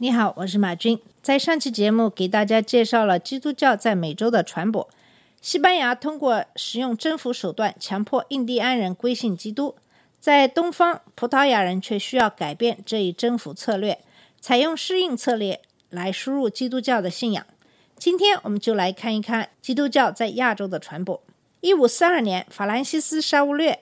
你好，我是马军。在上期节目给大家介绍了基督教在美洲的传播。西班牙通过使用征服手段强迫印第安人归信基督，在东方，葡萄牙人却需要改变这一征服策略，采用适应策略来输入基督教的信仰。今天我们就来看一看基督教在亚洲的传播。一五四二年，法兰西斯·沙乌略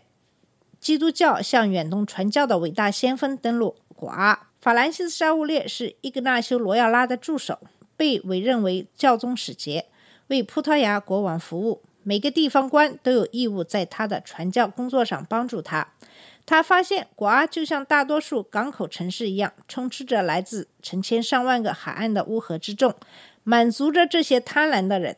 基督教向远东传教的伟大先锋登陆古阿。法兰西斯·沙乌列是伊格纳修·罗耀拉的助手，被委任为教宗使节，为葡萄牙国王服务。每个地方官都有义务在他的传教工作上帮助他。他发现果阿就像大多数港口城市一样，充斥着来自成千上万个海岸的乌合之众，满足着这些贪婪的人。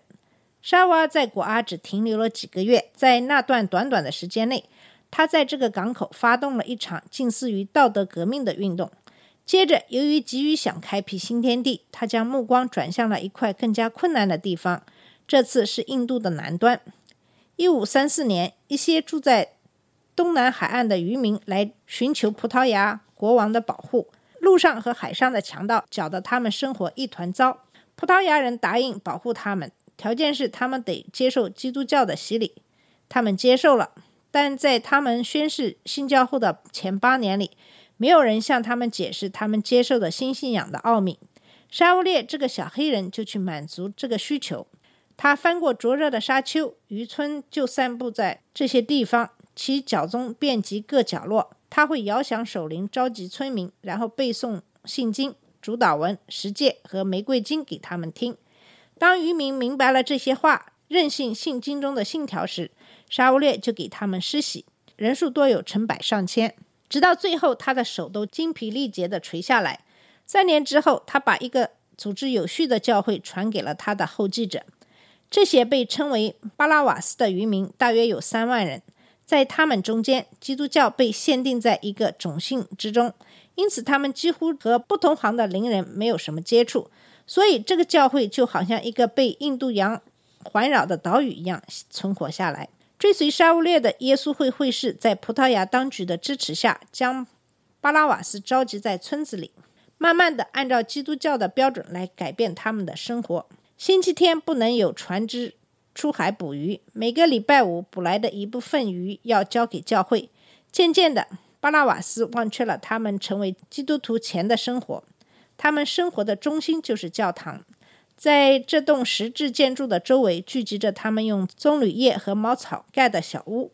沙瓦在果阿只停留了几个月，在那段短短的时间内，他在这个港口发动了一场近似于道德革命的运动。接着，由于急于想开辟新天地，他将目光转向了一块更加困难的地方，这次是印度的南端。一五三四年，一些住在东南海岸的渔民来寻求葡萄牙国王的保护，路上和海上的强盗搅得他们生活一团糟。葡萄牙人答应保护他们，条件是他们得接受基督教的洗礼。他们接受了，但在他们宣誓信教后的前八年里，没有人向他们解释他们接受的新信仰的奥秘。沙乌列这个小黑人就去满足这个需求。他翻过灼热的沙丘，渔村就散布在这些地方，其脚踪遍及各角落。他会摇响手铃，召集村民，然后背诵信经、主导文、十诫和玫瑰经给他们听。当渔民明白了这些话，认信信经中的信条时，沙乌列就给他们施洗，人数多有成百上千。直到最后，他的手都精疲力竭地垂下来。三年之后，他把一个组织有序的教会传给了他的后继者。这些被称为巴拉瓦斯的渔民大约有三万人，在他们中间，基督教被限定在一个种姓之中，因此他们几乎和不同行的邻人没有什么接触。所以，这个教会就好像一个被印度洋环绕的岛屿一样存活下来。追随沙乌列的耶稣会会士在葡萄牙当局的支持下，将巴拉瓦斯召集在村子里，慢慢的按照基督教的标准来改变他们的生活。星期天不能有船只出海捕鱼，每个礼拜五捕来的一部分鱼要交给教会。渐渐的，巴拉瓦斯忘却了他们成为基督徒前的生活，他们生活的中心就是教堂。在这栋石质建筑的周围聚集着他们用棕榈叶和茅草盖的小屋。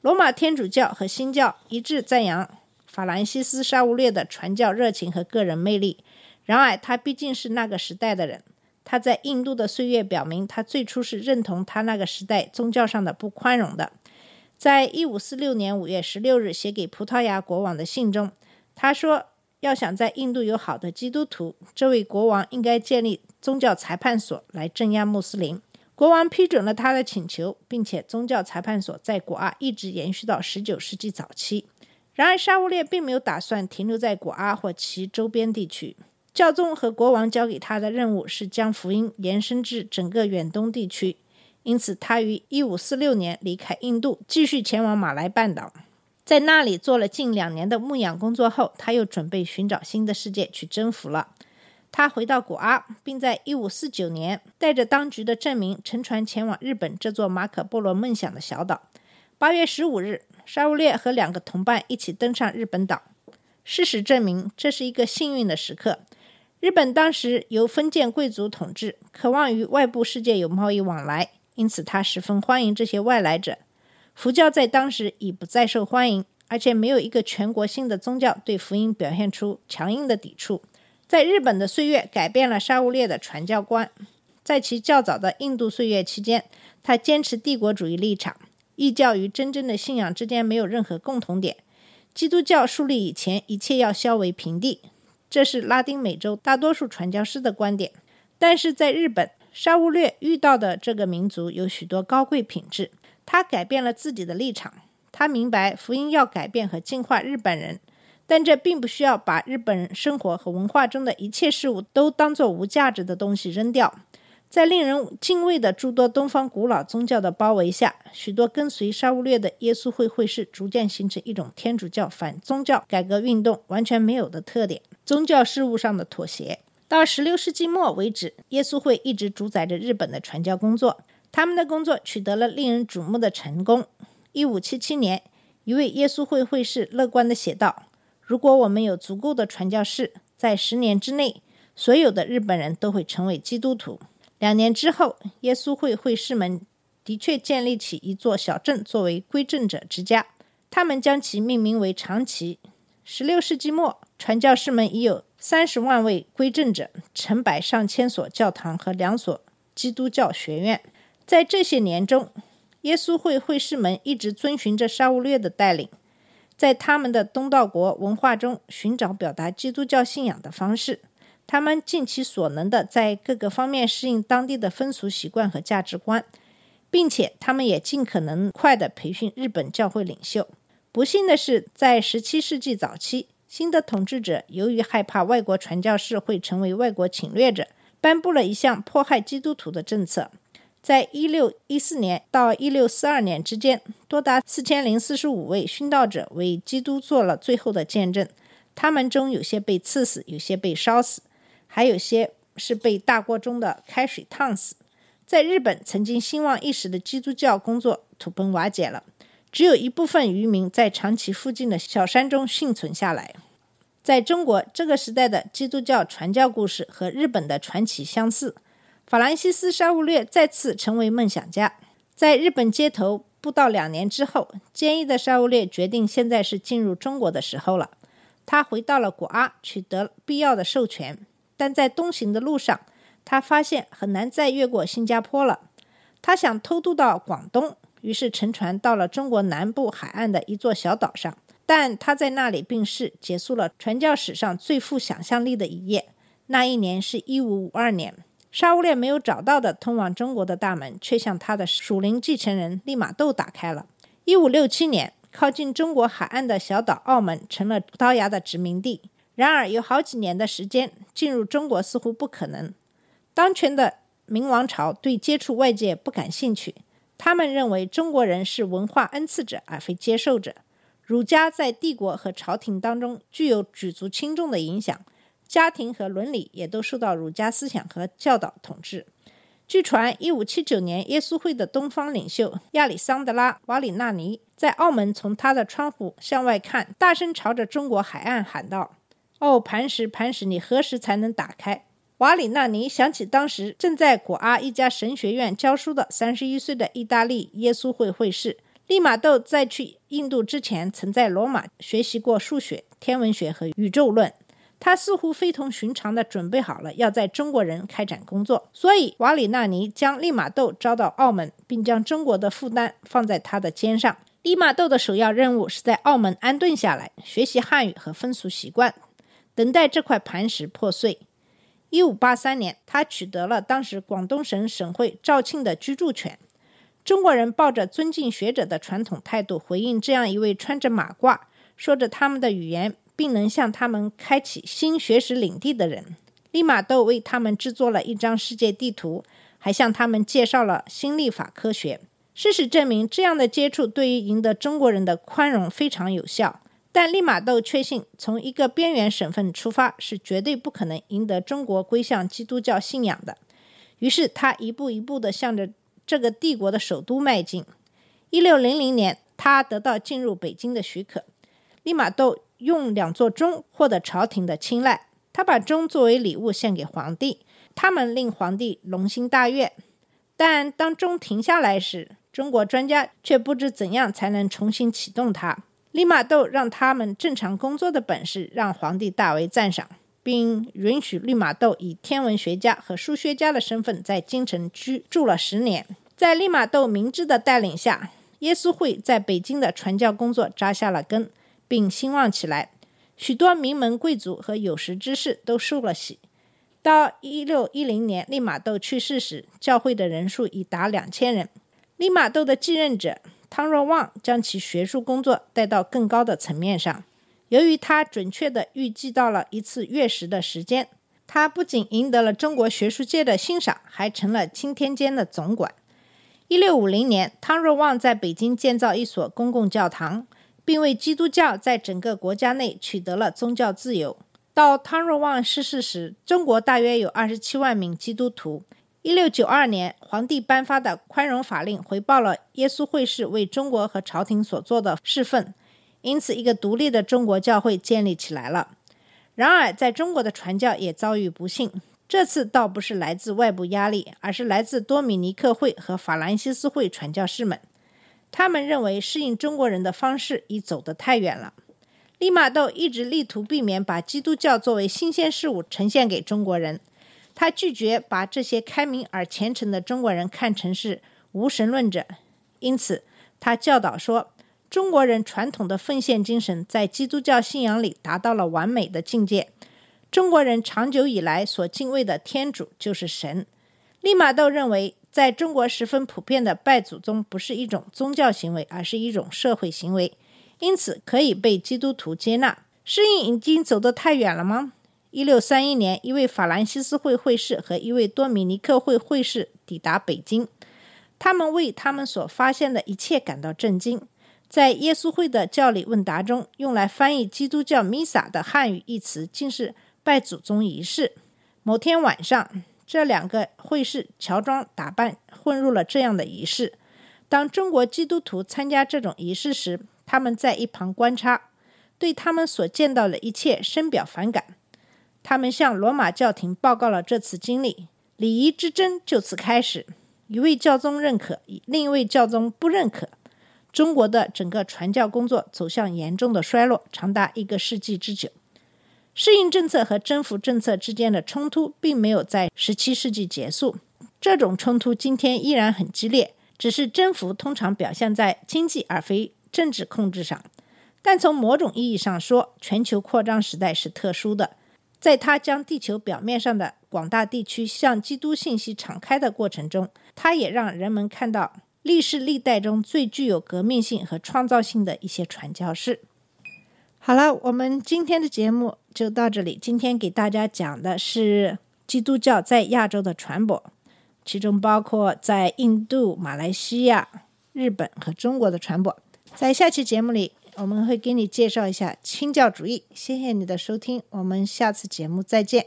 罗马天主教和新教一致赞扬法兰西斯·沙乌列的传教热情和个人魅力。然而，他毕竟是那个时代的人。他在印度的岁月表明，他最初是认同他那个时代宗教上的不宽容的。在一五四六年五月十六日写给葡萄牙国王的信中，他说：“要想在印度有好的基督徒，这位国王应该建立宗教裁判所来镇压穆斯林。”国王批准了他的请求，并且宗教裁判所在古阿一直延续到十九世纪早期。然而，沙乌列并没有打算停留在古阿或其周边地区。教宗和国王交给他的任务是将福音延伸至整个远东地区，因此他于1546年离开印度，继续前往马来半岛，在那里做了近两年的牧养工作后，他又准备寻找新的世界去征服了。他回到古阿，并在1549年带着当局的证明乘船前往日本这座马可波罗梦想的小岛。8月15日，沙乌列和两个同伴一起登上日本岛。事实证明，这是一个幸运的时刻。日本当时由封建贵族统治，渴望与外部世界有贸易往来，因此他十分欢迎这些外来者。佛教在当时已不再受欢迎，而且没有一个全国性的宗教对福音表现出强硬的抵触。在日本的岁月改变了沙乌列的传教观。在其较早的印度岁月期间，他坚持帝国主义立场，异教与真正的信仰之间没有任何共同点。基督教树立以前，一切要消为平地。这是拉丁美洲大多数传教士的观点，但是在日本，沙乌略遇到的这个民族有许多高贵品质，他改变了自己的立场。他明白福音要改变和净化日本人，但这并不需要把日本人生活和文化中的一切事物都当作无价值的东西扔掉。在令人敬畏的诸多东方古老宗教的包围下，许多跟随沙乌略的耶稣会会士逐渐形成一种天主教反宗教改革运动完全没有的特点——宗教事务上的妥协。到十六世纪末为止，耶稣会一直主宰着日本的传教工作。他们的工作取得了令人瞩目的成功。一五七七年，一位耶稣会会士乐观地写道：“如果我们有足够的传教士，在十年之内，所有的日本人都会成为基督徒。”两年之后，耶稣会会士们的确建立起一座小镇作为归正者之家，他们将其命名为长崎。十六世纪末，传教士们已有。三十万位归正者，成百上千所教堂和两所基督教学院。在这些年中，耶稣会会士们一直遵循着沙乌略的带领，在他们的东道国文化中寻找表达基督教信仰的方式。他们尽其所能的在各个方面适应当地的风俗习惯和价值观，并且他们也尽可能快地培训日本教会领袖。不幸的是，在十七世纪早期。新的统治者由于害怕外国传教士会成为外国侵略者，颁布了一项迫害基督徒的政策。在一六一四年到一六四二年之间，多达四千零四十五位殉道者为基督做了最后的见证。他们中有些被刺死，有些被烧死，还有些是被大锅中的开水烫死。在日本，曾经兴旺一时的基督教工作土崩瓦解了。只有一部分渔民在长崎附近的小山中幸存下来。在中国这个时代的基督教传教故事和日本的传奇相似。法兰西斯·沙乌略再次成为梦想家，在日本街头不到两年之后，坚毅的沙乌略决定现在是进入中国的时候了。他回到了果阿，取得必要的授权，但在东行的路上，他发现很难再越过新加坡了。他想偷渡到广东。于是乘船到了中国南部海岸的一座小岛上，但他在那里病逝，结束了传教史上最富想象力的一页。那一年是一五五二年，沙乌列没有找到的通往中国的大门，却向他的属灵继承人利玛窦打开了。一五六七年，靠近中国海岸的小岛澳门成了葡萄牙的殖民地。然而，有好几年的时间，进入中国似乎不可能。当权的明王朝对接触外界不感兴趣。他们认为中国人是文化恩赐者，而非接受者。儒家在帝国和朝廷当中具有举足轻重的影响，家庭和伦理也都受到儒家思想和教导统治。据传，一五七九年，耶稣会的东方领袖亚里桑德拉·瓦里纳尼在澳门从他的窗户向外看，大声朝着中国海岸喊道：“哦，磐石，磐石，你何时才能打开？”瓦里纳尼想起当时正在古阿一家神学院教书的三十一岁的意大利耶稣会会士利玛窦，在去印度之前曾在罗马学习过数学、天文学和宇宙论。他似乎非同寻常地准备好了要在中国人开展工作，所以瓦里纳尼将利玛窦招到澳门，并将中国的负担放在他的肩上。利玛窦的首要任务是在澳门安顿下来，学习汉语和风俗习惯，等待这块磐石破碎。一五八三年，他取得了当时广东省省会肇庆的居住权。中国人抱着尊敬学者的传统态度回应这样一位穿着马褂、说着他们的语言，并能向他们开启新学识领地的人。利玛窦为他们制作了一张世界地图，还向他们介绍了新历法科学。事实证明，这样的接触对于赢得中国人的宽容非常有效。但利玛窦确信，从一个边缘省份出发是绝对不可能赢得中国归向基督教信仰的。于是他一步一步地向着这个帝国的首都迈进。一六零零年，他得到进入北京的许可。利玛窦用两座钟获得朝廷的青睐，他把钟作为礼物献给皇帝，他们令皇帝龙心大悦。但当钟停下来时，中国专家却不知怎样才能重新启动它。利玛窦让他们正常工作的本事让皇帝大为赞赏，并允许利玛窦以天文学家和数学家的身份在京城居住了十年。在利玛窦明智的带领下，耶稣会在北京的传教工作扎下了根，并兴旺起来。许多名门贵族和有识之士都受了洗。到一六一零年利玛窦去世时，教会的人数已达两千人。利玛窦的继任者汤若望将其学术工作带到更高的层面上。由于他准确地预计到了一次月食的时间，他不仅赢得了中国学术界的欣赏，还成了钦天监的总管。一六五零年，汤若望在北京建造一所公共教堂，并为基督教在整个国家内取得了宗教自由。到汤若望逝世时，中国大约有二十七万名基督徒。一六九二年，皇帝颁发的宽容法令回报了耶稣会士为中国和朝廷所做的侍奉，因此一个独立的中国教会建立起来了。然而，在中国的传教也遭遇不幸。这次倒不是来自外部压力，而是来自多米尼克会和法兰西斯会传教士们。他们认为适应中国人的方式已走得太远了。利玛窦一直力图避免把基督教作为新鲜事物呈现给中国人。他拒绝把这些开明而虔诚的中国人看成是无神论者，因此他教导说，中国人传统的奉献精神在基督教信仰里达到了完美的境界。中国人长久以来所敬畏的天主就是神。利玛窦认为，在中国十分普遍的拜祖宗不是一种宗教行为，而是一种社会行为，因此可以被基督徒接纳。适应已经走得太远了吗？一六三一年，一位法兰西斯会会士和一位多米尼克会会士抵达北京，他们为他们所发现的一切感到震惊。在耶稣会的教理问答中，用来翻译基督教弥撒的汉语一词，竟是。拜祖宗仪式。某天晚上，这两个会士乔装打扮，混入了这样的仪式。当中国基督徒参加这种仪式时，他们在一旁观察，对他们所见到的一切深表反感。他们向罗马教廷报告了这次经历，礼仪之争就此开始。一位教宗认可，另一位教宗不认可。中国的整个传教工作走向严重的衰落，长达一个世纪之久。适应政策和征服政策之间的冲突并没有在17世纪结束，这种冲突今天依然很激烈。只是征服通常表现在经济而非政治控制上。但从某种意义上说，全球扩张时代是特殊的，在它将地球表面上的广大地区向基督信息敞开的过程中，它也让人们看到历世历代中最具有革命性和创造性的一些传教士。好了，我们今天的节目就到这里。今天给大家讲的是基督教在亚洲的传播，其中包括在印度、马来西亚、日本和中国的传播。在下期节目里，我们会给你介绍一下清教主义。谢谢你的收听，我们下次节目再见。